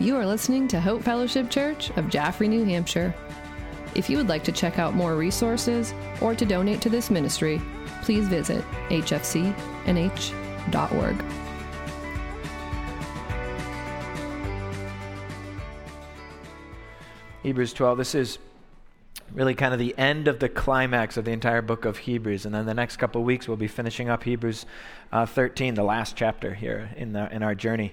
You are listening to Hope Fellowship Church of Jaffrey, New Hampshire. If you would like to check out more resources or to donate to this ministry, please visit hfcnh.org. Hebrews 12. This is really kind of the end of the climax of the entire book of Hebrews. And then the next couple of weeks, we'll be finishing up Hebrews uh, 13, the last chapter here in, the, in our journey.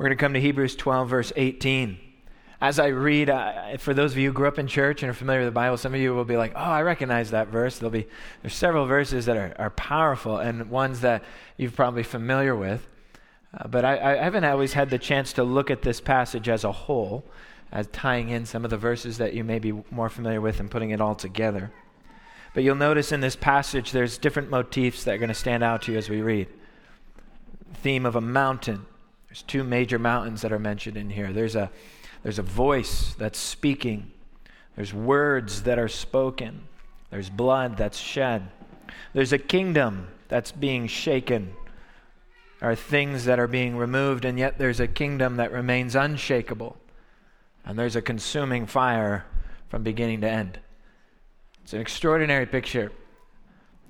We're going to come to Hebrews 12, verse 18. As I read, for those of you who grew up in church and are familiar with the Bible, some of you will be like, oh, I recognize that verse. There'll be, there's several verses that are, are powerful and ones that you're probably familiar with. Uh, but I, I haven't always had the chance to look at this passage as a whole as tying in some of the verses that you may be more familiar with and putting it all together. But you'll notice in this passage there's different motifs that are going to stand out to you as we read. Theme of a mountain. There's two major mountains that are mentioned in here. There's a there's a voice that's speaking. There's words that are spoken. There's blood that's shed. There's a kingdom that's being shaken. There are things that are being removed, and yet there's a kingdom that remains unshakable. And there's a consuming fire from beginning to end. It's an extraordinary picture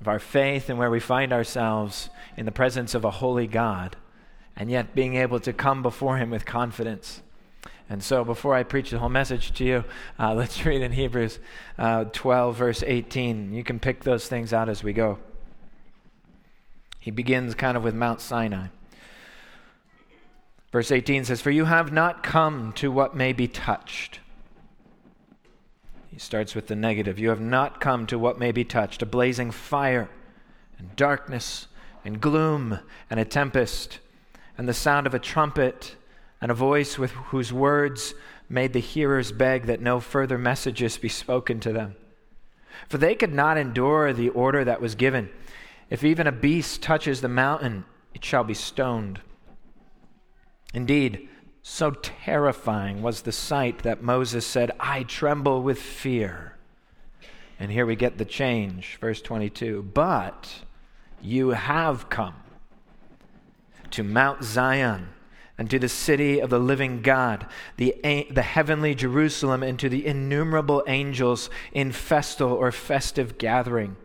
of our faith and where we find ourselves in the presence of a holy God, and yet being able to come before Him with confidence. And so, before I preach the whole message to you, uh, let's read in Hebrews uh, 12, verse 18. You can pick those things out as we go. He begins kind of with Mount Sinai. Verse 18 says, For you have not come to what may be touched. He starts with the negative. You have not come to what may be touched, a blazing fire, and darkness, and gloom, and a tempest, and the sound of a trumpet, and a voice with whose words made the hearers beg that no further messages be spoken to them. For they could not endure the order that was given. If even a beast touches the mountain, it shall be stoned. Indeed, so terrifying was the sight that Moses said, I tremble with fear. And here we get the change, verse 22. But you have come to Mount Zion and to the city of the living God, the, the heavenly Jerusalem, and to the innumerable angels in festal or festive gathering,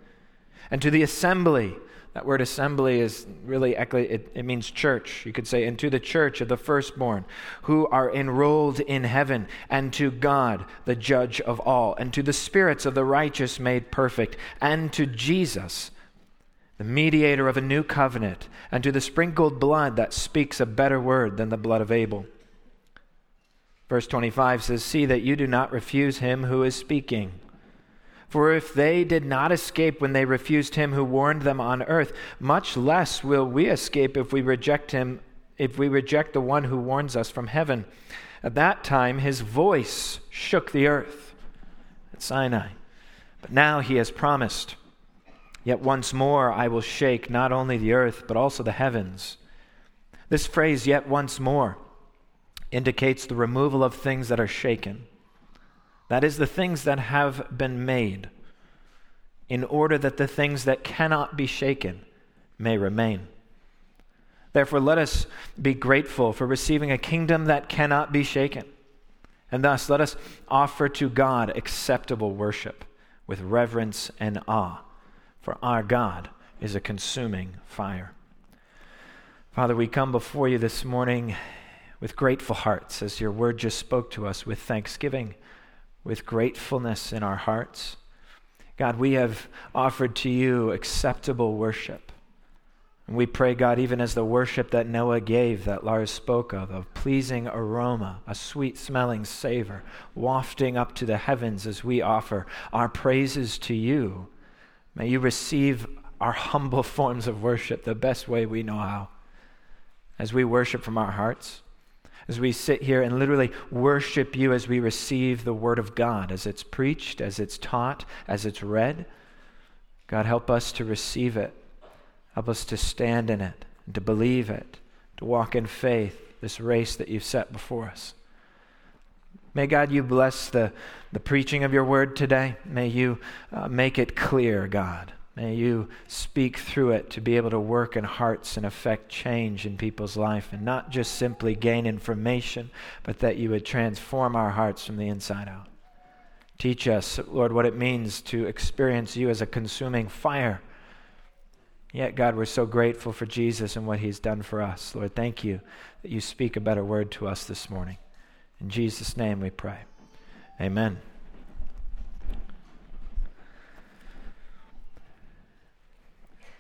and to the assembly. That word assembly is really, it, it means church. You could say, and to the church of the firstborn who are enrolled in heaven, and to God, the judge of all, and to the spirits of the righteous made perfect, and to Jesus, the mediator of a new covenant, and to the sprinkled blood that speaks a better word than the blood of Abel. Verse 25 says, See that you do not refuse him who is speaking. For if they did not escape when they refused him who warned them on earth, much less will we escape if we reject him, if we reject the one who warns us from heaven. At that time, his voice shook the earth at Sinai. But now he has promised, Yet once more I will shake not only the earth, but also the heavens. This phrase, yet once more, indicates the removal of things that are shaken. That is, the things that have been made, in order that the things that cannot be shaken may remain. Therefore, let us be grateful for receiving a kingdom that cannot be shaken. And thus, let us offer to God acceptable worship with reverence and awe, for our God is a consuming fire. Father, we come before you this morning with grateful hearts as your word just spoke to us with thanksgiving with gratefulness in our hearts. God, we have offered to you acceptable worship. And we pray, God, even as the worship that Noah gave, that Lars spoke of, of pleasing aroma, a sweet smelling savor, wafting up to the heavens as we offer our praises to you. May you receive our humble forms of worship the best way we know how. As we worship from our hearts, as we sit here and literally worship you as we receive the Word of God, as it's preached, as it's taught, as it's read. God, help us to receive it. Help us to stand in it, to believe it, to walk in faith, this race that you've set before us. May God, you bless the, the preaching of your word today. May you uh, make it clear, God. May you speak through it to be able to work in hearts and affect change in people's life and not just simply gain information, but that you would transform our hearts from the inside out. Teach us, Lord, what it means to experience you as a consuming fire. Yet, God, we're so grateful for Jesus and what he's done for us. Lord, thank you that you speak a better word to us this morning. In Jesus' name we pray. Amen.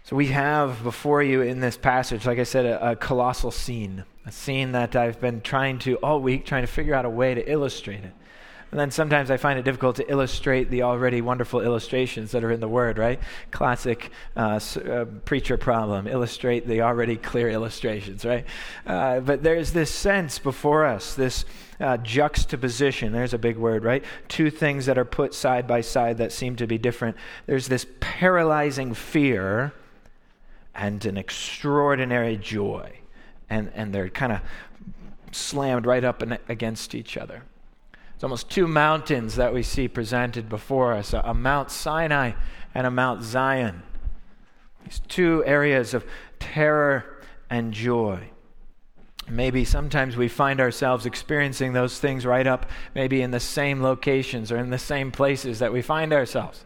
So, we have before you in this passage, like I said, a, a, colossal scene, a scene that I've been trying to, all week, trying to figure out a way to illustrate it. And then sometimes I find it difficult to illustrate the already wonderful illustrations that are in the Word, right? Classic uh, uh, preacher problem illustrate the already clear illustrations, right? Uh, but there's this sense before us, this uh, juxtaposition. There's a big word, right? Two things that are put side by side that seem to be different. There's this paralyzing fear and an extraordinary joy. And, and they're kind of slammed right up against each other. It's almost two mountains that we see presented before us a, Mount Sinai and a Mount Zion. These two areas of terror and joy. Maybe sometimes we find ourselves experiencing those things right up, maybe in the same locations or in the same places that we find ourselves.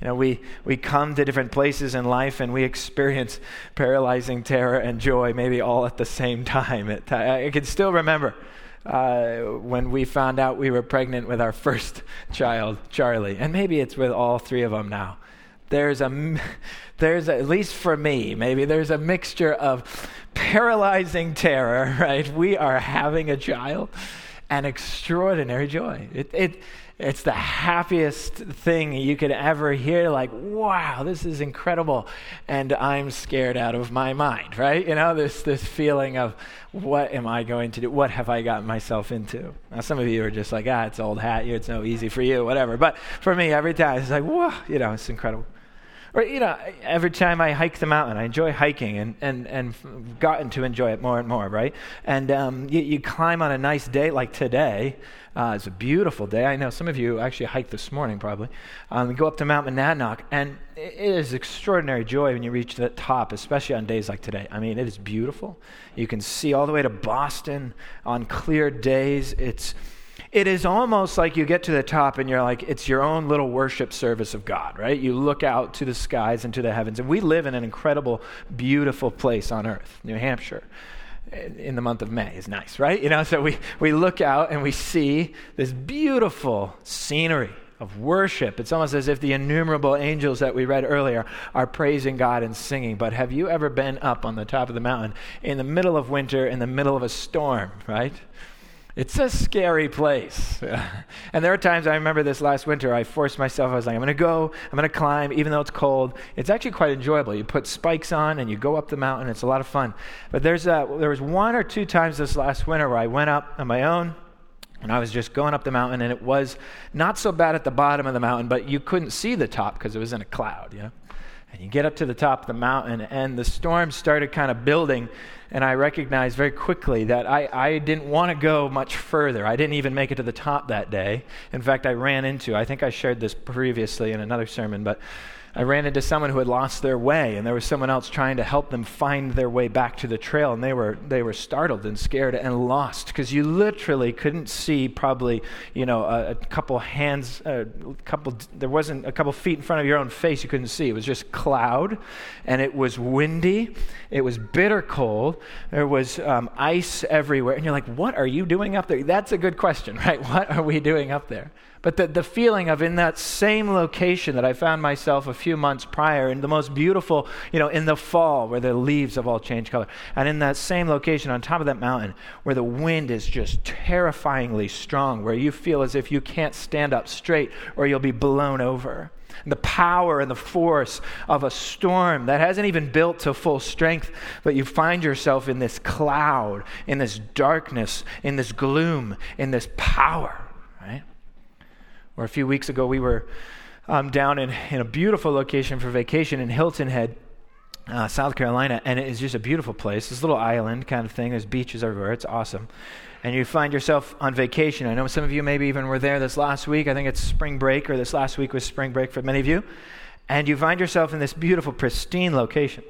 You know, we, we come to different places in life and we experience paralyzing terror and joy maybe all at the same time. I can still remember uh, when we found out we were pregnant with our first child, Charlie, and maybe it's with all three of them now. There's a, there's a, at least for me, maybe there's a mixture of paralyzing terror, right? We are having a child and extraordinary joy. It, it, it's the happiest thing you could ever hear like wow this is incredible. And i'm scared out of my mind right? You know this this feeling of what am i going to do? What have i gotten myself into? Now some of you are just like ah it's old hat you it's no easy for you whatever. But for me every time it's like whoa you know it's incredible or you know every time i hike the mountain i enjoy hiking and and and gotten to enjoy it more and more right and um, you, you climb on a nice day like today uh, it's a beautiful day. I know some of you actually hiked this morning, probably. Um, go up to Mount Monadnock, and it is extraordinary joy when you reach the top, especially on days like today. I mean, it is beautiful. You can see all the way to Boston on clear days. It's it is almost like you get to the top and you're like, it's your own little worship service of God, right? You look out to the skies and to the heavens. And we live in an incredible, beautiful place on earth, New Hampshire in the month of May is nice, right? You know, so we, we look out and we see this beautiful scenery of worship. It's almost as if the innumerable angels that we read earlier are praising God and singing. But have you ever been up on the top of the mountain in the middle of winter, in the middle of a storm, right? It's a scary place. and there are times I remember this last winter, I forced myself, I was like, I'm going to go, I'm going to climb, even though it's cold. It's actually quite enjoyable. You put spikes on and you go up the mountain, it's a lot of fun. But there's a, there was one or two times this last winter where I went up on my own. And I was just going up the mountain, and it was not so bad at the bottom of the mountain, but you couldn't see the top because it was in a cloud, you know? And you get up to the top of the mountain, and the storm started kind of building and I recognized very quickly that I, I didn't want to go much further. I didn't even make it to the top that day. In fact, I ran into, I think I shared this previously in another sermon, but I ran into someone who had lost their way, and there was someone else trying to help them find their way back to the trail, and they were they were startled and scared and lost because you literally couldn't see probably you know a, a couple hands, a couple there wasn't a couple feet in front of your own face you couldn't see. It was just cloud, and it was windy, it was bitter cold, there was um, ice everywhere, and you're like, what are you doing up there? That's a good question, right? What are we doing up there? But the, the feeling of in that same location that I found myself a few months prior, in the most beautiful, you know, in the fall where the leaves have all changed color, and in that same location on top of that mountain where the wind is just terrifyingly strong, where you feel as if you can't stand up straight or you'll be blown over. And the power and the force of a storm that hasn't even built to full strength, but you find yourself in this cloud, in this darkness, in this gloom, in this power or a few weeks ago, we were um, down in, in a beautiful location for vacation in Hilton Head, uh, South Carolina, and it is just a beautiful place. This little island kind of thing. There's beaches everywhere. It's awesome. And you find yourself on vacation. I know some of you maybe even were there this last week. I think it's spring break, or this last week was spring break for many of you. and you find yourself in this beautiful, pristine location.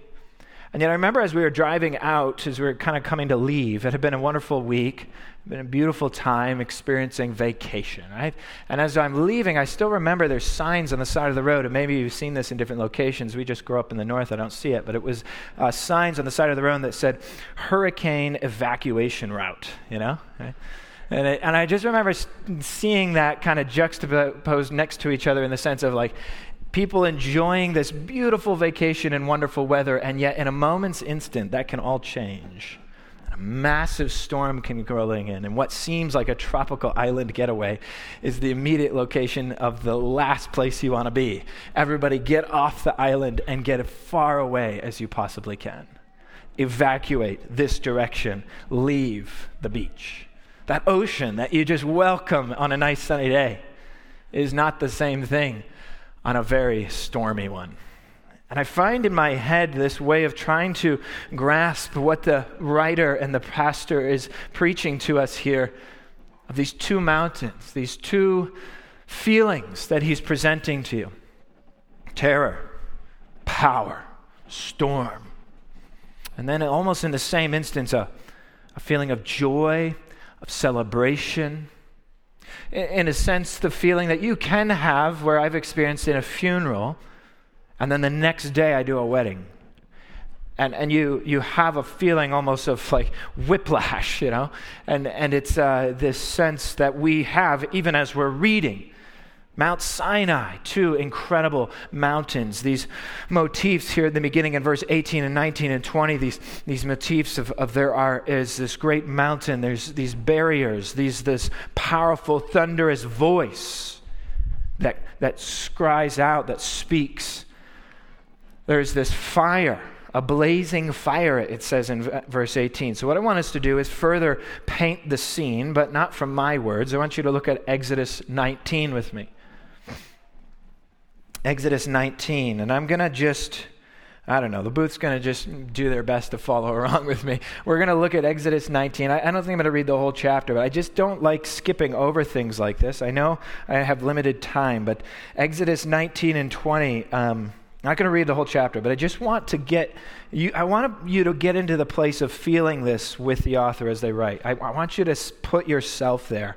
And yet, I remember as we were driving out, as we were kind of coming to leave, it had been a wonderful week, been a beautiful time experiencing vacation, right? And as I'm leaving, I still remember there's signs on the side of the road, and maybe you've seen this in different locations. We just grew up in the north, I don't see it, but it was uh, signs on the side of the road that said hurricane evacuation route, you know? Right? And, it, and I just remember seeing that kind of juxtaposed next to each other in the sense of like, people enjoying this beautiful vacation and wonderful weather, and yet in a moment's instant, that can all change. A massive storm can go rolling in, and what seems like a tropical island getaway is the immediate location of the last place you want to be. Everybody get off the island and get as far away as you possibly can. Evacuate this direction, leave the beach. That ocean that you just welcome on a nice sunny day is not the same thing on a very stormy one. And I find in my head this way of trying to grasp what the writer and the pastor is preaching to us here of these two mountains, these two feelings that he's presenting to you terror, power, storm. And then, almost in the same instance, a, a feeling of joy, of celebration, in a sense, the feeling that you can have where I've experienced in a funeral, and then the next day I do a wedding. And, and you, you have a feeling almost of like whiplash, you know? And, and it's uh, this sense that we have even as we're reading. Mount Sinai, two incredible mountains. These motifs here at the beginning in verse 18 and 19 and 20, these, these motifs of, of there are is this great mountain, there's these barriers, these this powerful, thunderous voice that, that cries out, that speaks. There's this fire a blazing fire, it says in verse 18. So, what I want us to do is further paint the scene, but not from my words. I want you to look at Exodus 19 with me. Exodus 19, and I'm going to just. I don't know. The booth's going to just do their best to follow along with me. We're going to look at Exodus 19. I, I, don't think I'm going to read the whole chapter, but I just don't like skipping over things like this. I know I have limited time, but Exodus 19 and 20, um, I'm not going to read the whole chapter, but I just want to get you, I want you to get into the place of feeling this with the author as they write. I, I want you to put yourself there.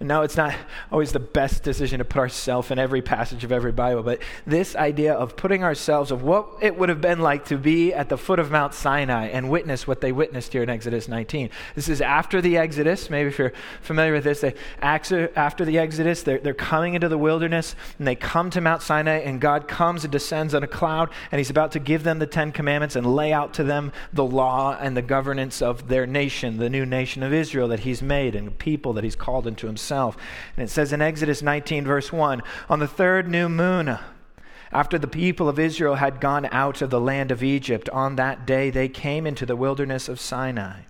No, it's not always the best decision to put ourselves in every passage of every Bible, but this idea of putting ourselves, of what it would have been like to be at the foot of Mount Sinai and witness what they witnessed here in Exodus 19. This is after the Exodus. Maybe if you're familiar with this, they, after the Exodus, they're, they're coming into the wilderness and they come to Mount Sinai, and God comes and descends on a cloud, and He's about to give them the Ten Commandments and lay out to them the law and the governance of their nation, the new nation of Israel that He's made and people that He's called into Himself himself. And it says in Exodus 19, verse 1 On the third new moon, after the people of Israel had gone out of the land of Egypt, on that day they came into the wilderness of Sinai.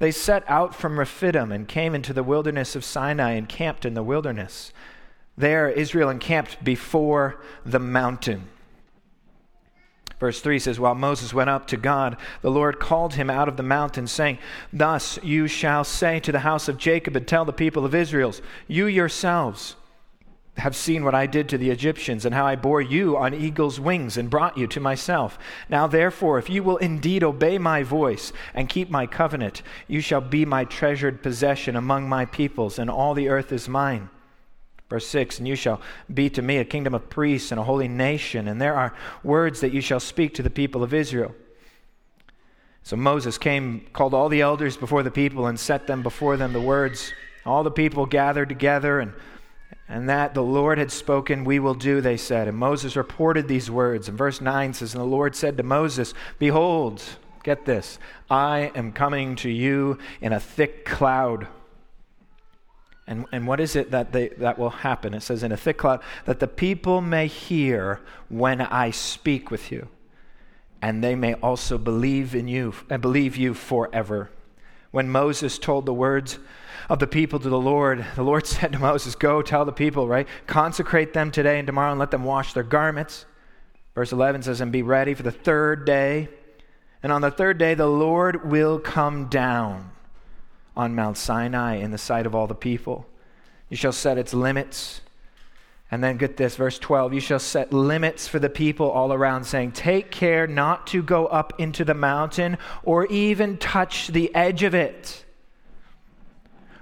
They set out from Rephidim and came into the wilderness of Sinai and camped in the wilderness. There Israel encamped before the mountain. Verse 3 says, While Moses went up to God, the Lord called him out of the mountain, saying, Thus you shall say to the house of Jacob and tell the people of Israel, You yourselves have seen what I did to the Egyptians, and how I bore you on eagle's wings and brought you to myself. Now, therefore, if you will indeed obey my voice and keep my covenant, you shall be my treasured possession among my peoples, and all the earth is mine. Verse 6 And you shall be to me a kingdom of priests and a holy nation, and there are words that you shall speak to the people of Israel. So Moses came, called all the elders before the people, and set them before them the words. All the people gathered together, and, and that the Lord had spoken, we will do, they said. And Moses reported these words. And verse 9 says, And the Lord said to Moses, Behold, get this, I am coming to you in a thick cloud and, and what is it that, they, that will happen? It says in a thick cloud, that the people may hear when I speak with you, and they may also believe in you and believe you forever. When Moses told the words of the people to the Lord, the Lord said to Moses, Go tell the people, right? Consecrate them today and tomorrow and let them wash their garments. Verse 11 says, And be ready for the third day. And on the third day, the Lord will come down on Mount Sinai in the sight of all the people. You shall set its limits And then get this, verse 12 you shall set limits for the people all around, saying, Take care not to go up into the mountain or even touch the edge of it.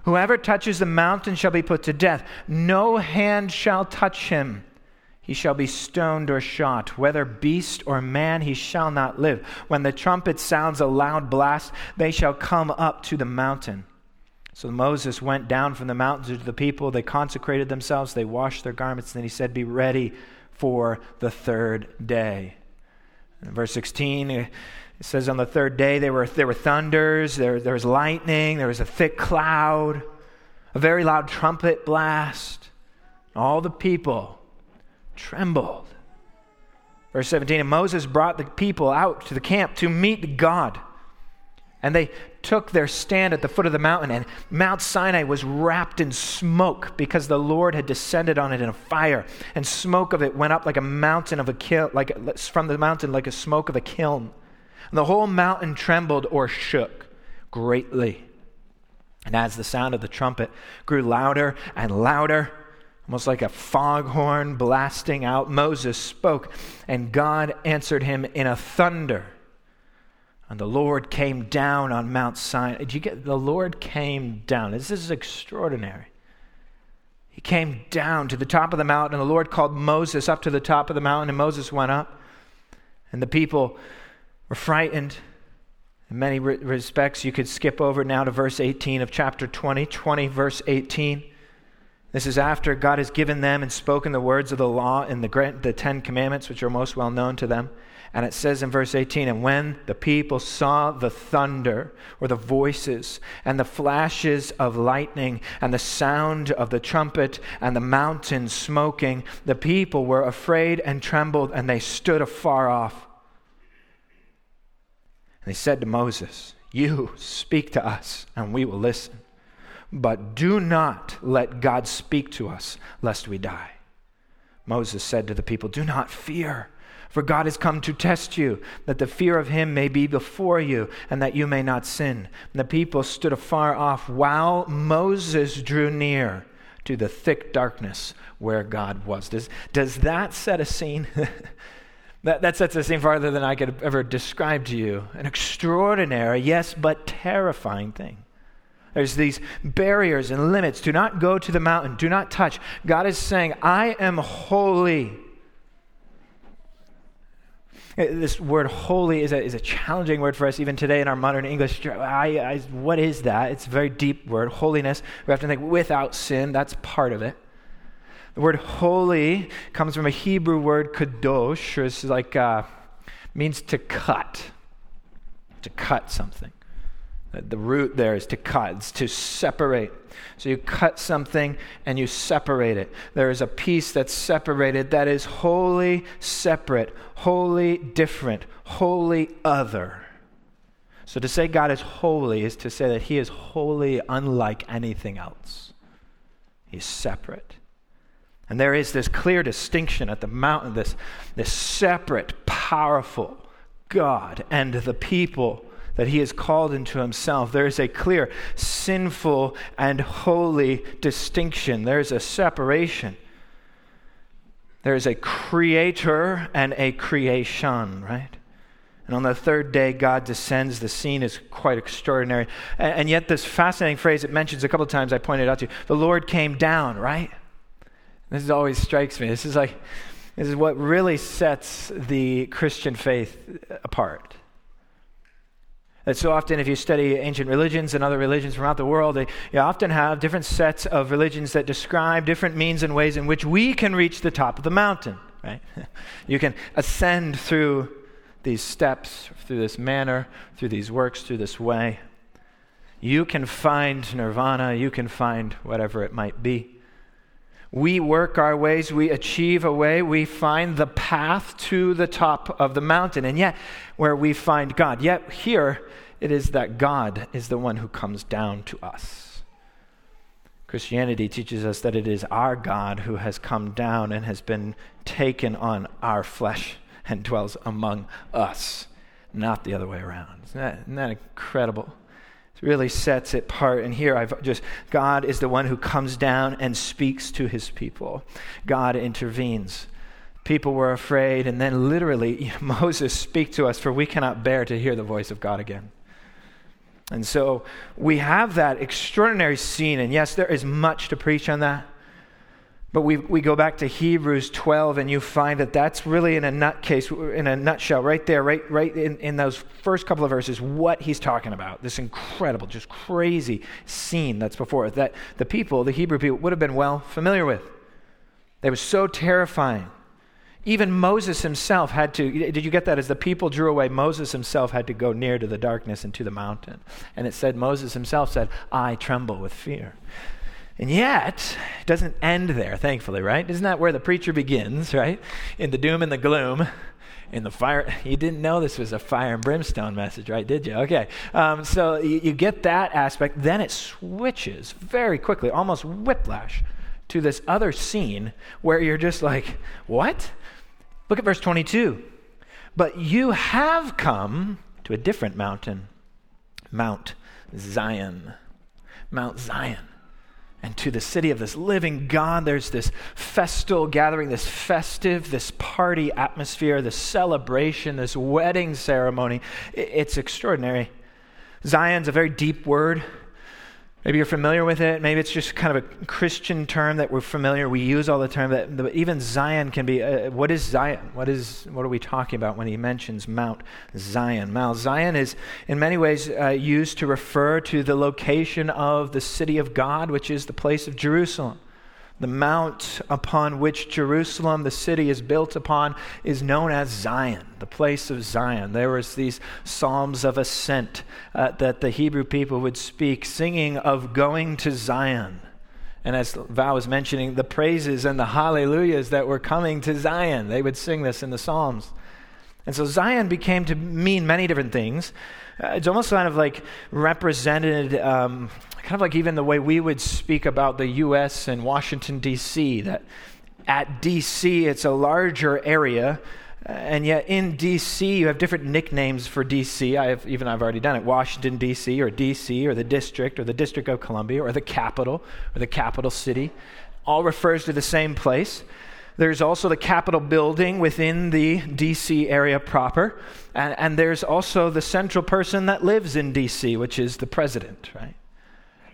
Whoever touches the mountain shall be put to death. No hand shall touch him. He shall be stoned or shot. Whether beast or man, he shall not live. When the trumpet sounds a loud blast, they shall come up to the mountain. So Moses went down from the mountain to the people. They consecrated themselves, they washed their garments, then he said, Be ready for the third day. Verse 16, it says, On the third day there were, there were thunders, there, there was lightning, there was a thick cloud, a very loud trumpet blast. All the people trembled. Verse 17, and Moses brought the people out to the camp to meet God. And they took their stand at the foot of the mountain, and Mount Sinai was wrapped in smoke because the Lord had descended on it in a fire, and smoke of it went up like a mountain of a kiln, like from the mountain like a smoke of a kiln. And the whole mountain trembled or shook greatly. And as the sound of the trumpet grew louder and louder, almost like a foghorn blasting out, Moses spoke, and God answered him in a thunder. And the Lord came down on Mount Sinai. Did you get the Lord came down? This is extraordinary. He came down to the top of the mountain, and the Lord called Moses up to the top of the mountain, and Moses went up. And the people were frightened. In many respects, you could skip over now to verse 18 of chapter 20, 20, verse 18. This is after God has given them and spoken the words of the law in the, the Ten Commandments, which are most well known to them. And it says in verse 18, and when the people saw the thunder or the voices and the flashes of lightning and the sound of the trumpet and the mountain smoking, the people were afraid and trembled and they stood afar off. And they said to Moses, You speak to us and we will listen. But do not let God speak to us lest we die. Moses said to the people, Do not fear. For God has come to test you, that the fear of him may be before you, and that you may not sin. And the people stood afar off while Moses drew near to the thick darkness where God was. Does, does that set a scene? that, that sets a scene farther than I could ever describe to you. An extraordinary, yes, but terrifying thing. There's these barriers and limits. Do not go to the mountain. Do not touch. God is saying, I am holy. Uh, this word holy is a, is a challenging word for us even today in our modern English. I, I, what is that? It's a very deep word. Holiness, we have to think without sin, that's part of it. The word holy comes from a Hebrew word kadosh, which it's like, uh, means to cut, to cut something. The root there is to cut, it's to separate. So you cut something and you separate it. There is a piece that's separated that is wholly separate, wholly different, wholly other. So to say God is holy is to say that he is wholly unlike anything else. He's separate. And there is this clear distinction at the mountain, this, this separate, powerful God and the people that he has called into himself. There is a clear sinful and holy distinction, there's a separation. There is a creator and a creation, right? And on the third day, God descends. The scene is quite extraordinary. And, and yet, this fascinating phrase it mentions a couple times, I pointed out to you the Lord came down, right? This always strikes me. This is like, this is what really sets the Christian faith apart. That so often, if you study ancient religions and other religions throughout the world, they, you often have different sets of religions that describe different means and ways in which we can reach the top of the mountain. Right? you can ascend through these steps, through this manner, through these works, through this way. You can find nirvana. You can find whatever it might be. We work our ways, we achieve a way, we find the path to the top of the mountain, and yet where we find God. Yet here it is that God is the one who comes down to us. Christianity teaches us that it is our God who has come down and has been taken on our flesh and dwells among us, not the other way around. Isn't that, isn't that incredible? Really sets it apart. And here I've just, God is the one who comes down and speaks to his people. God intervenes. People were afraid, and then literally, Moses, speak to us, for we cannot bear to hear the voice of God again. And so we have that extraordinary scene, and yes, there is much to preach on that. But we, we go back to Hebrews 12, and you find that that's really in a in a nutshell, right there, right, right in, in those first couple of verses, what he's talking about. This incredible, just crazy scene that's before us that the people, the Hebrew people, would have been well familiar with. They was so terrifying. Even Moses himself had to, did you get that? As the people drew away, Moses himself had to go near to the darkness and to the mountain. And it said, Moses himself said, I tremble with fear. And yet, it doesn't end there, thankfully, right? Isn't that where the preacher begins, right? In the doom and the gloom, in the fire. You didn't know this was a fire and brimstone message, right? Did you? Okay. Um, so you, you get that aspect. Then it switches very quickly, almost whiplash, to this other scene where you're just like, what? Look at verse 22. But you have come to a different mountain, Mount Zion. Mount Zion and to the city of this living God. There's this festal gathering, this festive, this party atmosphere, this celebration, this wedding ceremony. It's extraordinary. Zion's a very deep word. Maybe you're familiar with it. Maybe it's just kind of a Christian term that we're familiar. We use all the time. That even Zion can be. Uh, what is Zion? What is? What are we talking about when he mentions Mount Zion? Mount Zion is, in many ways, uh, used to refer to the location of the city of God, which is the place of Jerusalem. The mount upon which Jerusalem, the city, is built upon, is known as Zion, the place of Zion. There was these psalms of ascent uh, that the Hebrew people would speak, singing of going to Zion. And as Val was mentioning, the praises and the hallelujahs that were coming to Zion, they would sing this in the Psalms. And so Zion became to mean many different things. Uh, it's almost kind of like represented um, kind of like even the way we would speak about the U.S. and Washington, D.C., that at D.C. it's a larger area. And yet in D.C., you have different nicknames for D.C. I have, even I've already done it Washington, D.C., or D.C., or the district, or the District of Columbia, or the capital, or the capital city. All refers to the same place. There's also the Capitol building within the D.C. area proper. And, and there's also the central person that lives in D.C., which is the president, right?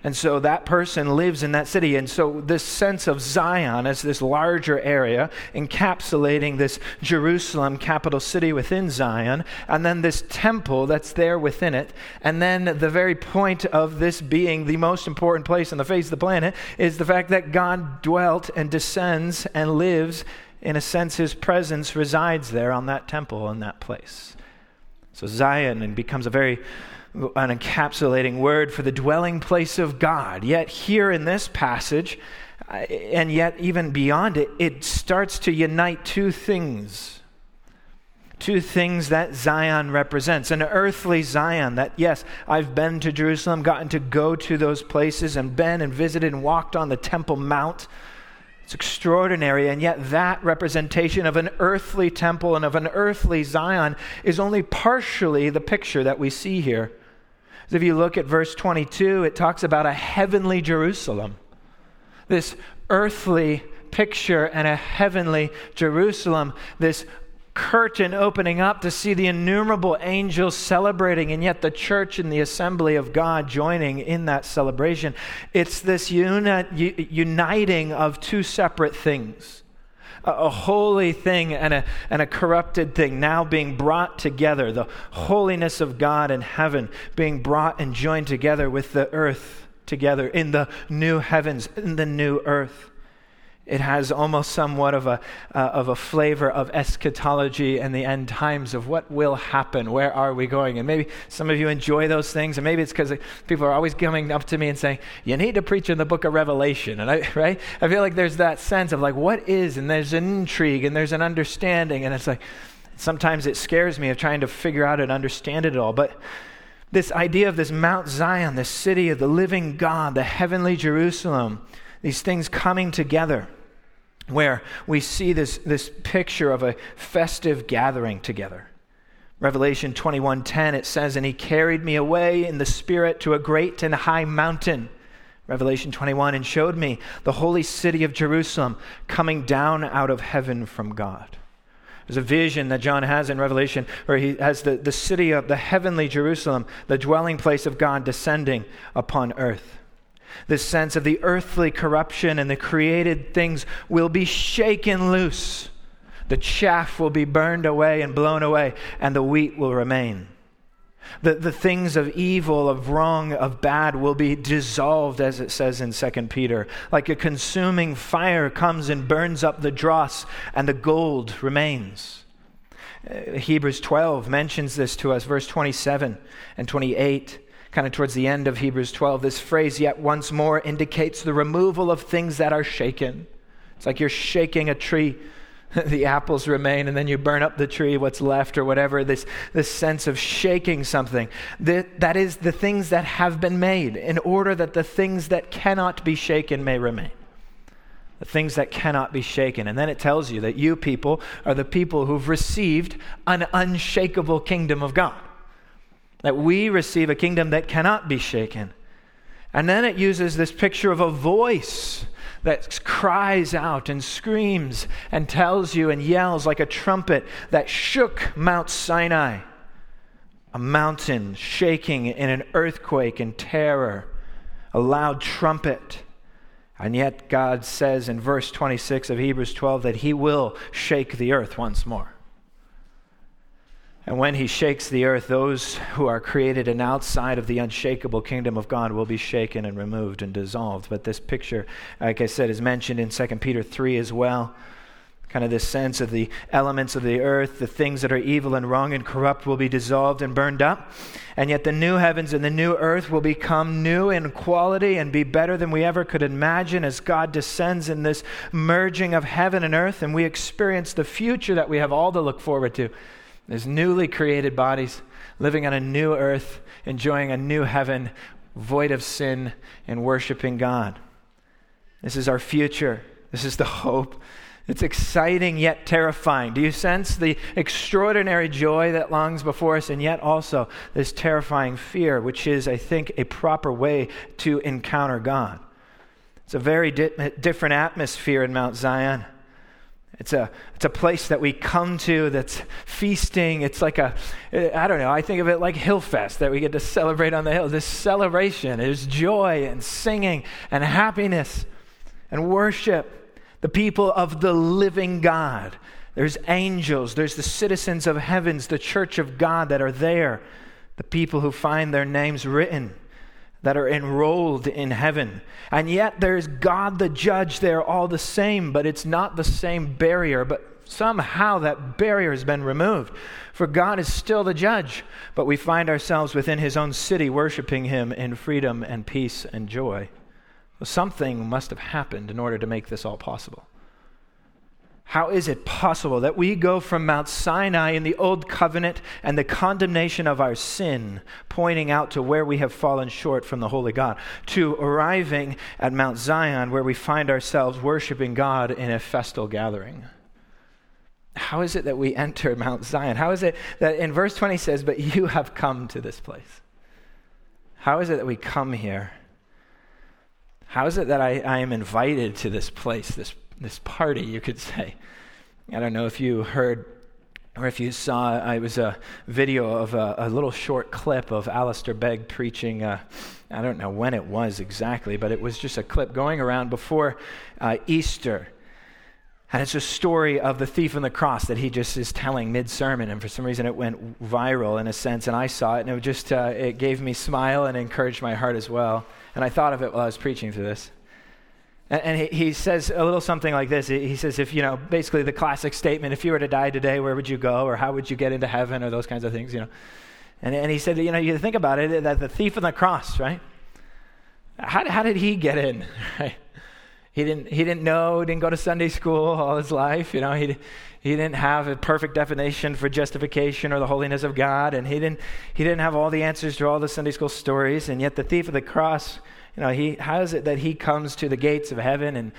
And so that person lives in that city. And so this sense of Zion as this larger area encapsulating this Jerusalem capital city within Zion, and then this temple that's there within it. And then the very point of this being the most important place on the face of the planet is the fact that God dwelt and descends and lives. In a sense, his presence resides there on that temple in that place. So Zion and becomes a very an encapsulating word for the dwelling place of God. Yet, here in this passage, uh, and yet even beyond it, it starts to unite two things. Two things that Zion represents. An earthly Zion, that yes, I've been to Jerusalem, gotten to go to those places, and been and visited and walked on the Temple Mount. It's extraordinary, and yet that representation of an earthly temple and of an earthly Zion is only partially the picture that we see here. If you look at verse 22, it talks about a heavenly Jerusalem. This earthly picture and a heavenly Jerusalem, this curtain opening up to see the innumerable angels celebrating, and yet the church and the assembly of God joining in that celebration. It's this uni- uniting of two separate things a, holy thing and a, and a corrupted thing now being brought together, the holiness of God in heaven being brought and joined together with the earth together in the new heavens, in the new earth. It has almost somewhat of a, uh, of a flavor of eschatology and the end times of what will happen. Where are we going? And maybe some of you enjoy those things, and maybe it's because people are always coming up to me and saying, You need to preach in the book of Revelation. And I, right? I feel like there's that sense of like, what is? And there's an intrigue and there's an understanding. And it's like, sometimes it scares me of trying to figure out and understand it all. But this idea of this Mount Zion, this city of the living God, the heavenly Jerusalem, these things coming together where we see this, this picture of a festive gathering together. Revelation 21:10 it says and he carried me away in the spirit to a great and high mountain. Revelation 21 and showed me the holy city of Jerusalem coming down out of heaven from God. There's a vision that John has in Revelation where he has the, the city of the heavenly Jerusalem, the dwelling place of God, descending upon earth. This sense of the earthly corruption and the created things will be shaken loose the chaff will be burned away and blown away, and the wheat will remain. The, the things of evil, of wrong, of bad will be dissolved, as it says in 2 Peter. Like a consuming fire comes and burns up the dross, and the gold remains. Uh, Hebrews 12 mentions this to us, verse 27 and 28 kind of towards the end of Hebrews 12, this phrase, yet once more, indicates the removal of things that are shaken. It's like you're shaking a tree the apples remain and then you burn up the tree, what's left or whatever, this, this sense of shaking something. That, that is the things that have been made in order that the things that cannot be shaken may remain. The things that cannot be shaken. And then it tells you that you people are the people who've received an unshakable kingdom of God. That we receive a kingdom that cannot be shaken. And then it uses this picture of a voice that cries out and screams and tells you and yells like a trumpet that shook Mount Sinai, a mountain shaking in an earthquake and terror, a loud trumpet. And yet, God says in verse 26 of Hebrews 12 that He will shake the earth once more. And when he shakes the earth, those who are created and outside of the unshakable kingdom of God will be shaken and removed and dissolved. But this picture, like I said, is mentioned in 2 Peter 3 as well. Kind of this sense of the elements of the earth, the things that are evil and wrong and corrupt will be dissolved and burned up. And yet the new heavens and the new earth will become new in quality and be better than we ever could imagine as God descends in this merging of heaven and earth and we experience the future that we have all to look forward to. There's newly created bodies living on a new earth, enjoying a new heaven, void of sin, and worshiping God. This is our future. This is the hope. It's exciting yet terrifying. Do you sense the extraordinary joy that longs before us, and yet also this terrifying fear, which is, I think, a proper way to encounter God? It's a very di- different atmosphere in Mount Zion. It's a, it's a place that we come to that's feasting. It's like a, I don't know, I think of it like Hillfest that we get to celebrate on the hill. This celebration is joy and singing and happiness and worship. The people of the living God. There's angels, there's the citizens of heavens, the church of God that are there, the people who find their names written that are enrolled in heaven. And yet there's God the judge there all the same, but it's not the same barrier, but somehow that barrier has been removed. For God is still the judge, but we find ourselves within his own city worshiping him in freedom and peace and joy. something must have happened in order to make this all possible. How is it possible that we go from Mount Sinai in the Old Covenant and the condemnation of our sin, pointing out to where we have fallen short from the Holy God, to arriving at Mount Zion where we find ourselves worshiping God in a festal gathering? How is it that we enter Mount Zion? How is it that in verse 20 says, But you have come to this place? How is it that we come here? How is it that I, I am invited to this place, this this party, you could say. I don't know if you heard or if you saw, it was a video of a, a little short clip of Alistair Begg preaching. Uh, I don't know when it was exactly, but it was just a clip going around before uh, Easter. And it's a story of the thief on the cross that he just is telling mid sermon. And for some reason, it went viral in a sense. And I saw it, and it just uh, it gave me smile and encouraged my heart as well. And I thought of it while I was preaching through this. And he says a little something like this. He says, if, you know, basically the classic statement, if you were to die today, where would you go? Or how would you get into heaven? Or those kinds of things, you know. And, and he said, you know, you think about it, that the thief on the cross, right? How, how did he get in, right? He didn't, he didn't know, didn't go to Sunday school all his life, you know. He, he didn't have a perfect definition for justification or the holiness of God. And he didn't, he didn't have all the answers to all the Sunday school stories. And yet the thief of the cross You know, he, how is it that he comes to the gates of heaven and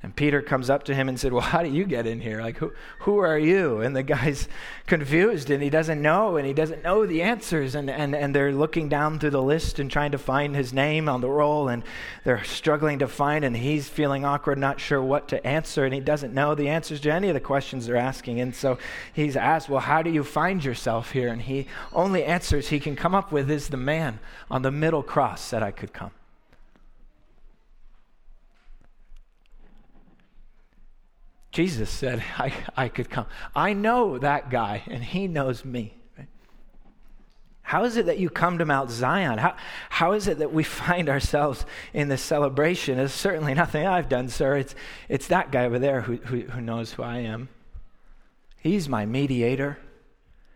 and Peter comes up to him and said, Well, how do you get in here? Like, who, who are you? And the guy's confused and he doesn't know and he doesn't know the answers. And, and, and they're looking down through the list and trying to find his name on the roll and they're struggling to find and he's feeling awkward, not sure what to answer. And he doesn't know the answers to any of the questions they're asking. And so he's asked, Well, how do you find yourself here? And he only answers he can come up with is the man on the middle cross said I could come. Jesus said, I, I could come. I know that guy, and he knows me. How is it that you come to Mount Zion? How, how is it that we find ourselves in this celebration? It's certainly nothing I've done, sir. It's, it's that guy over there who, who, who knows who I am. He's my mediator.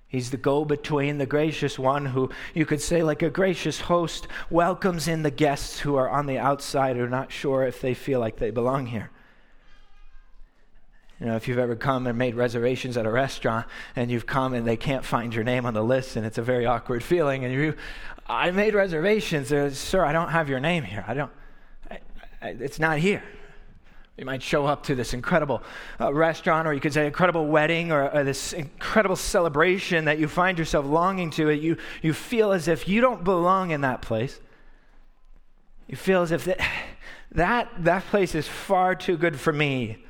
He's the go between, the gracious one who, you could say, like a gracious host, welcomes in the guests who are on the outside or not sure if they feel like they belong here. You know, if you've ever come and made reservations at a restaurant and you've come and they can't find your name on the list and it's a very awkward feeling and you, I made reservations, sir, I don't have your name here. I don't, I, I, it's not here. You might show up to this incredible uh, restaurant, or you could say incredible wedding, or, or, this incredible celebration that you find yourself longing to. It you you feel as if you don't belong in that place. You feel as if that that, that place is far too good for me.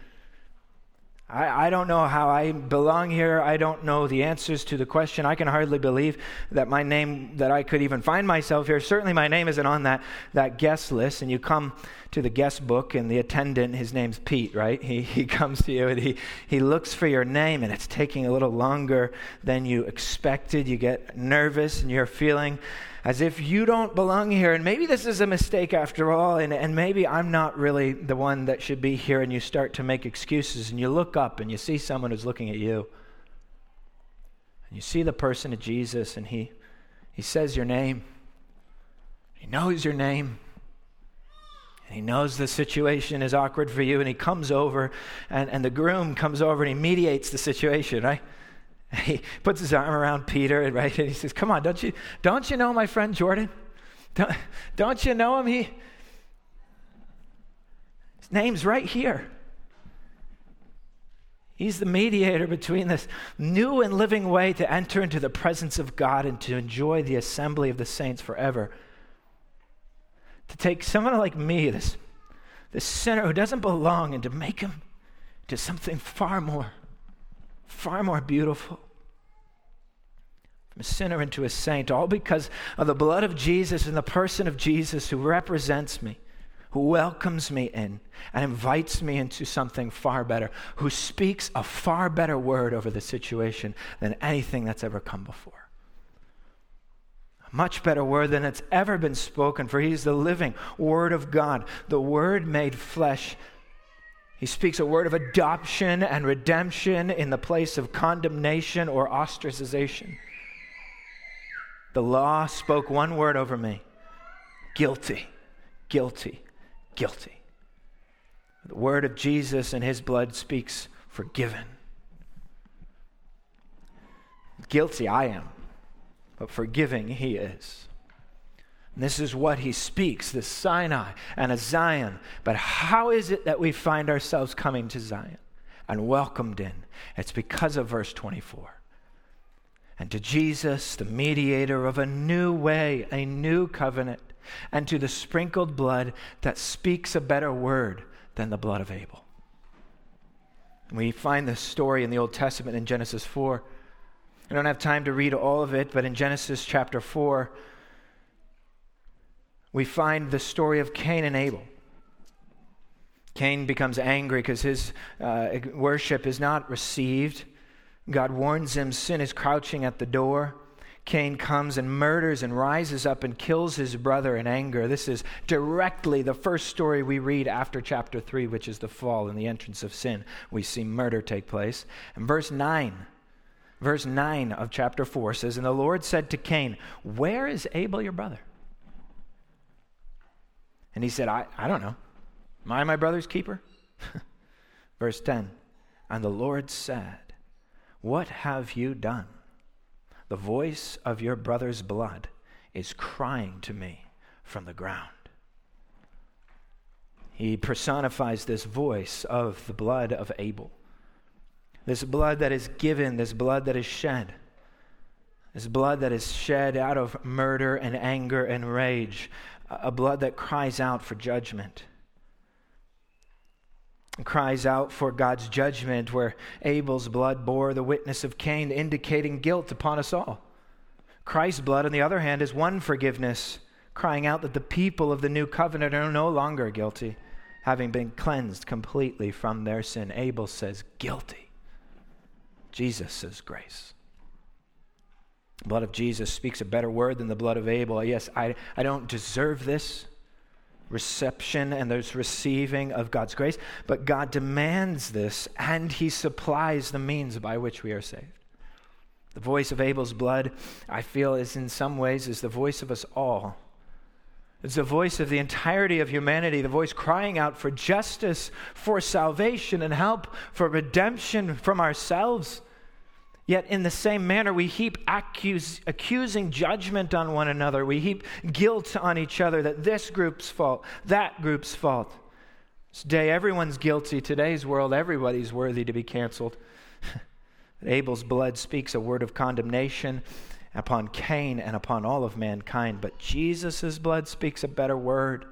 I, I don't know how I belong here. I don't know the answers to the question. I can hardly believe that my name, that I could even find myself here. Certainly, my name isn't on that, that guest list. And you come to the guest book, and the attendant, his name's Pete, right? He, he comes to you and he, he looks for your name, and it's taking a little longer than you expected. You get nervous, and you're feeling as if you don't belong here. And maybe this is a mistake after all, and, and maybe I'm not really the one that should be here. And you start to make excuses, and you look up and you see someone who's looking at you. And you see the person of Jesus, and he, he says your name. He knows your name. And he knows the situation is awkward for you, and he comes over, and, and the groom comes over and he mediates the situation, right? he puts his arm around Peter, right? And he says, Come on, don't you, don't you know my friend Jordan? Don't, don't you know him? He, his name's right here. He's the mediator between this new and living way to enter into the presence of God and to enjoy the assembly of the saints forever. To take someone like me, this, this sinner who doesn't belong, and to make him to something far more far more beautiful. From a sinner into a saint, all because of the blood of Jesus and the person of Jesus who represents me, who welcomes me in and invites me into something far better, who speaks a far better word over the situation than anything that's ever come before. Much better word than it's ever been spoken, for he's the living word of God, the word made flesh he speaks a word of adoption and redemption in the place of condemnation or ostracization. The law spoke one word over me guilty, guilty, guilty. The word of Jesus and his blood speaks forgiven. Guilty I am, but forgiving he is. And this is what he speaks, the Sinai and a Zion. But how is it that we find ourselves coming to Zion and welcomed in? It's because of verse 24. And to Jesus, the mediator of a new way, a new covenant, and to the sprinkled blood that speaks a better word than the blood of Abel. We find this story in the Old Testament in Genesis 4. I don't have time to read all of it, but in Genesis chapter 4, we find the story of Cain and Abel. Cain becomes angry because his uh, worship is not received. God warns him sin is crouching at the door. Cain comes and murders and rises up and kills his brother in anger. This is directly the first story we read after chapter 3, which is the fall and the entrance of sin. We see murder take place. And verse 9, verse 9 of chapter 4 says, And the Lord said to Cain, Where is Abel your brother? And he said, I, I don't know. Am I my brother's keeper? Verse 10 And the Lord said, What have you done? The voice of your brother's blood is crying to me from the ground. he personifies this voice of the blood of Abel. This blood that is given, this blood that is shed, this blood that is shed out of murder and anger and rage, a blood that cries out for judgment. Cries out for God's judgment, where Abel's blood bore the witness of Cain, indicating guilt upon us all. Christ's blood, on the other hand, is one forgiveness, crying out that the people of the new covenant are no longer guilty, having been cleansed completely from their sin. Abel says, guilty. Jesus says, grace. The blood of Jesus speaks a better word than the blood of Abel. Yes, I, I don't deserve this reception and there's receiving of God's grace, but God demands this and He supplies the means by which we are saved. The voice of Abel's blood, I feel, is in some ways is the voice of us all. It's the voice of the entirety of humanity, the voice crying out for justice, for salvation and help, for redemption from ourselves. Yet, in the same manner, we heap accusing judgment on one another. We heap guilt on each other that this group's fault, that group's fault. Today, everyone's guilty. Today's world, everybody's worthy to be canceled. Abel's blood speaks a word of condemnation upon Cain and upon all of mankind, but Jesus' blood speaks a better word.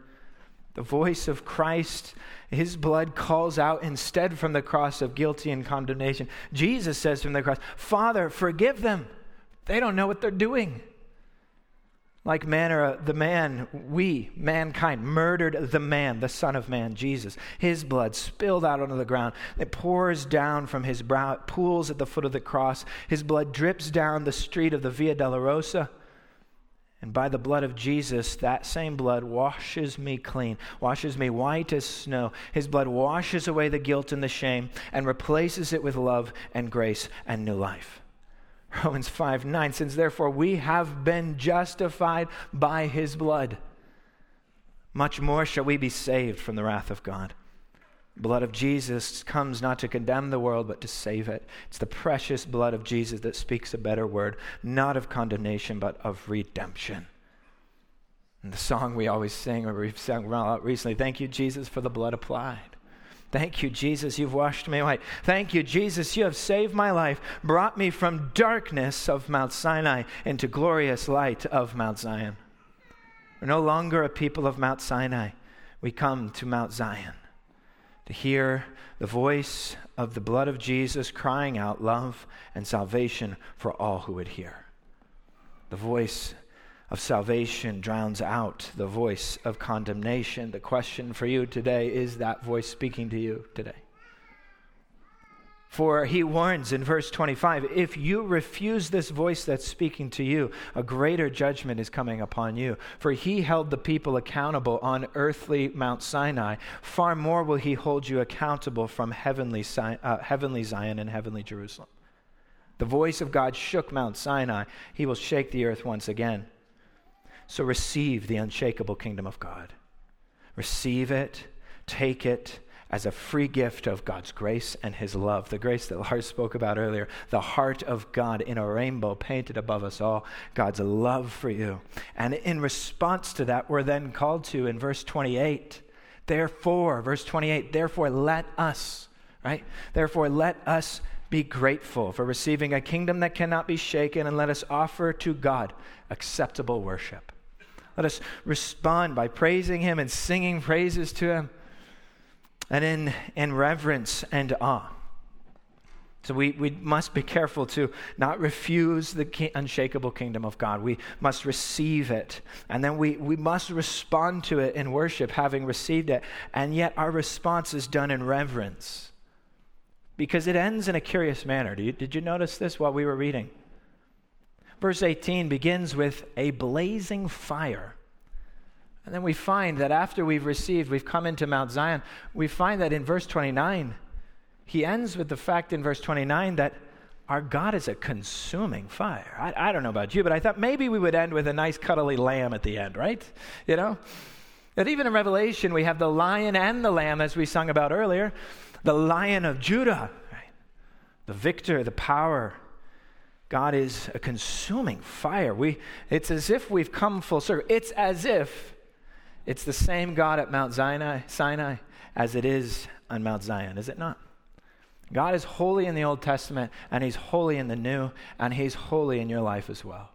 The voice of Christ, his blood calls out instead from the cross of guilty and condemnation. Jesus says from the cross, Father, forgive them. They don't know what they're doing. Like manner, uh, the man, we, mankind, murdered the man, the Son of Man, Jesus. His blood spilled out onto the ground. It pours down from his brow. It pools at the foot of the cross. His blood drips down the street of the Via Dolorosa. And by the blood of Jesus, that same blood washes me clean, washes me white as snow. His blood washes away the guilt and the shame and replaces it with love and grace and new life. Romans 5 9, since therefore we have been justified by his blood, much more shall we be saved from the wrath of God blood of Jesus comes not to condemn the world, but to save it. It's the precious blood of Jesus that speaks a better word, not of condemnation, but of redemption. And the song we always sing, or we've sung recently, thank you, Jesus, for the blood applied. Thank you, Jesus, you've washed me white. Thank you, Jesus, you have saved my life, brought me from darkness of Mount Sinai into glorious light of Mount Zion. We're no longer a people of Mount Sinai. We come to Mount Zion to hear the voice of the blood of Jesus crying out love and salvation for all who would hear. The voice of salvation drowns out the voice of condemnation. The question for you today is that voice speaking to you today? For he warns in verse 25 if you refuse this voice that's speaking to you, a greater judgment is coming upon you. For he held the people accountable on earthly Mount Sinai. Far more will he hold you accountable from heavenly, uh, heavenly Zion and heavenly Jerusalem. The voice of God shook Mount Sinai. He will shake the earth once again. So receive the unshakable kingdom of God. Receive it, take it as a free gift of God's grace and His love. The grace that Lars spoke about earlier, the heart of God in a rainbow painted above us all, God's love for you. And in response to that, we're then called to in verse 28, therefore, verse 28, therefore let us, right? Therefore let us be grateful for receiving a kingdom that cannot be shaken, and let us offer to God acceptable worship. Let us respond by praising Him and singing praises to Him and in, in reverence and awe. So we, we must be careful to not refuse the ki- unshakable kingdom of God. We must receive it. And then we, we must respond to it in worship, having received it. And yet our response is done in reverence. Because it ends in a curious manner. You, did you notice this while we were reading? Verse 18 begins with a blazing fire. And then we find that after we've received, we've come into Mount Zion, we find that in verse 29, he ends with the fact in verse 29 that our God is a consuming fire. I, I, don't know about you, but I thought maybe we would end with a nice cuddly lamb at the end, right? You know? That even in Revelation, we have the lion and the lamb, as we sung about earlier, the lion of Judah, right? the victor, the power. God is a consuming fire. We, it's as if we've come full circle. It's as if It's the same God at Mount Sinai, Sinai as it is on Mount Zion, is it not? God is holy in the Old Testament, and He's holy in the New, and He's holy in your life as well.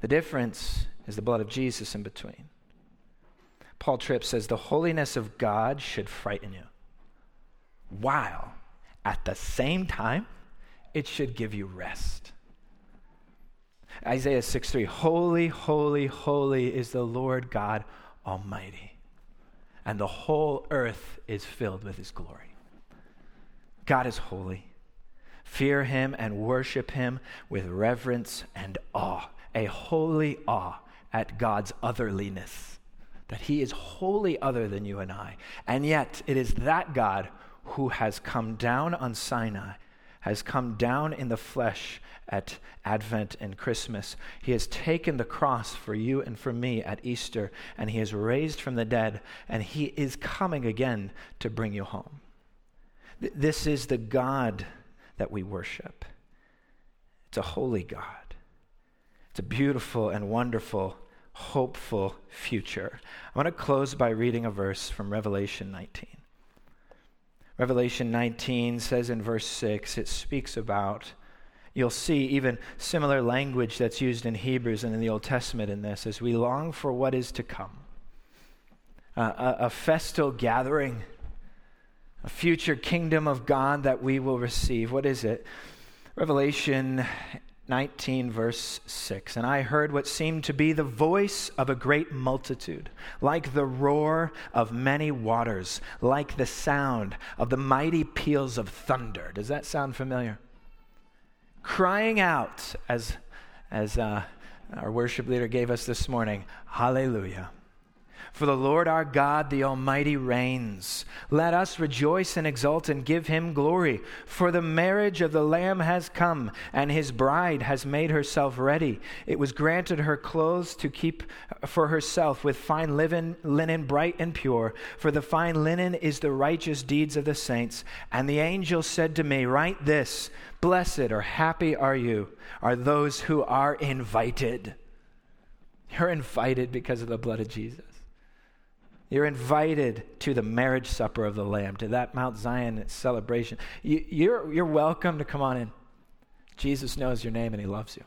The difference is the blood of Jesus in between. Paul Tripp says the holiness of God should frighten you, while at the same time, it should give you rest. Isaiah 6 3 Holy, holy, holy is the Lord God Almighty, and the whole earth is filled with His glory. God is holy. Fear Him and worship Him with reverence and awe, a holy awe at God's otherliness, that He is wholly other than you and I. And yet, it is that God who has come down on Sinai, has come down in the flesh at Advent and Christmas. He has taken the cross for you and for me at Easter, and He has raised from the dead, and He is coming again to bring you home. Th- this is the God that we worship. It's a holy God. It's a beautiful and wonderful, hopeful future. I want to close by reading a verse from Revelation 19. Revelation 19 says in verse 6, it speaks about You'll see even similar language that's used in Hebrews and in the Old Testament in this as we long for what is to come. Uh, a, a festal gathering, a future kingdom of God that we will receive. What is it? Revelation 19, verse 6. And I heard what seemed to be the voice of a great multitude, like the roar of many waters, like the sound of the mighty peals of thunder. Does that sound familiar? crying out, as, as uh, our worship leader gave us this morning, Hallelujah. For the Lord our God, the Almighty, reigns. Let us rejoice and exult and give him glory. For the marriage of the Lamb has come, and his bride has made herself ready. It was granted her clothes to keep for herself with fine linen, linen bright and pure. For the fine linen is the righteous deeds of the saints. And the angel said to me, Write this Blessed or happy are you, are those who are invited. You're invited because of the blood of Jesus. You're invited to the marriage supper of the Lamb, to that Mount Zion celebration. You, you're, you're welcome to come on in. Jesus knows your name and he loves you.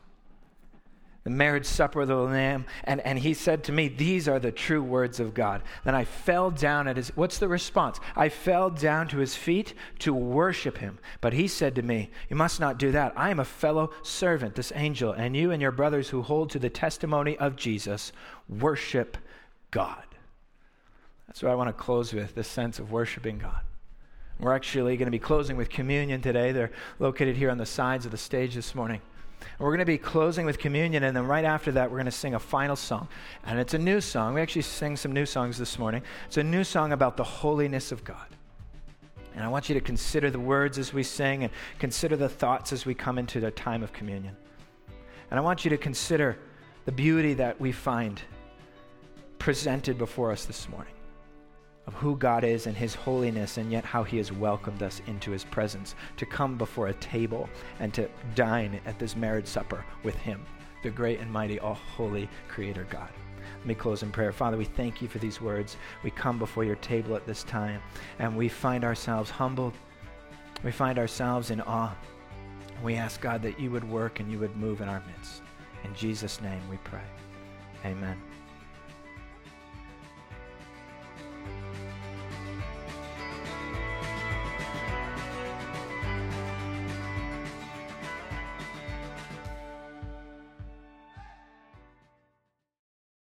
The marriage supper of the Lamb. And, and he said to me, These are the true words of God. Then I fell down at his. What's the response? I fell down to his feet to worship him. But he said to me, You must not do that. I am a fellow servant, this angel, and you and your brothers who hold to the testimony of Jesus worship God. That's what I want to close with this sense of worshiping God. We're actually going to be closing with communion today. They're located here on the sides of the stage this morning. And we're going to be closing with communion, and then right after that, we're going to sing a final song. And it's a new song. We actually sing some new songs this morning. It's a new song about the holiness of God. And I want you to consider the words as we sing and consider the thoughts as we come into the time of communion. And I want you to consider the beauty that we find presented before us this morning of who God is and His holiness, and yet how He has welcomed us into His presence to come before a table and to dine at this marriage supper with Him, the great and mighty, all holy Creator God. Let me close in prayer. Father, we thank you for these words. We come before your table at this time, and we find ourselves humbled. We find ourselves in awe. We ask, God, that you would work and you would move in our midst. In Jesus' name we pray. Amen.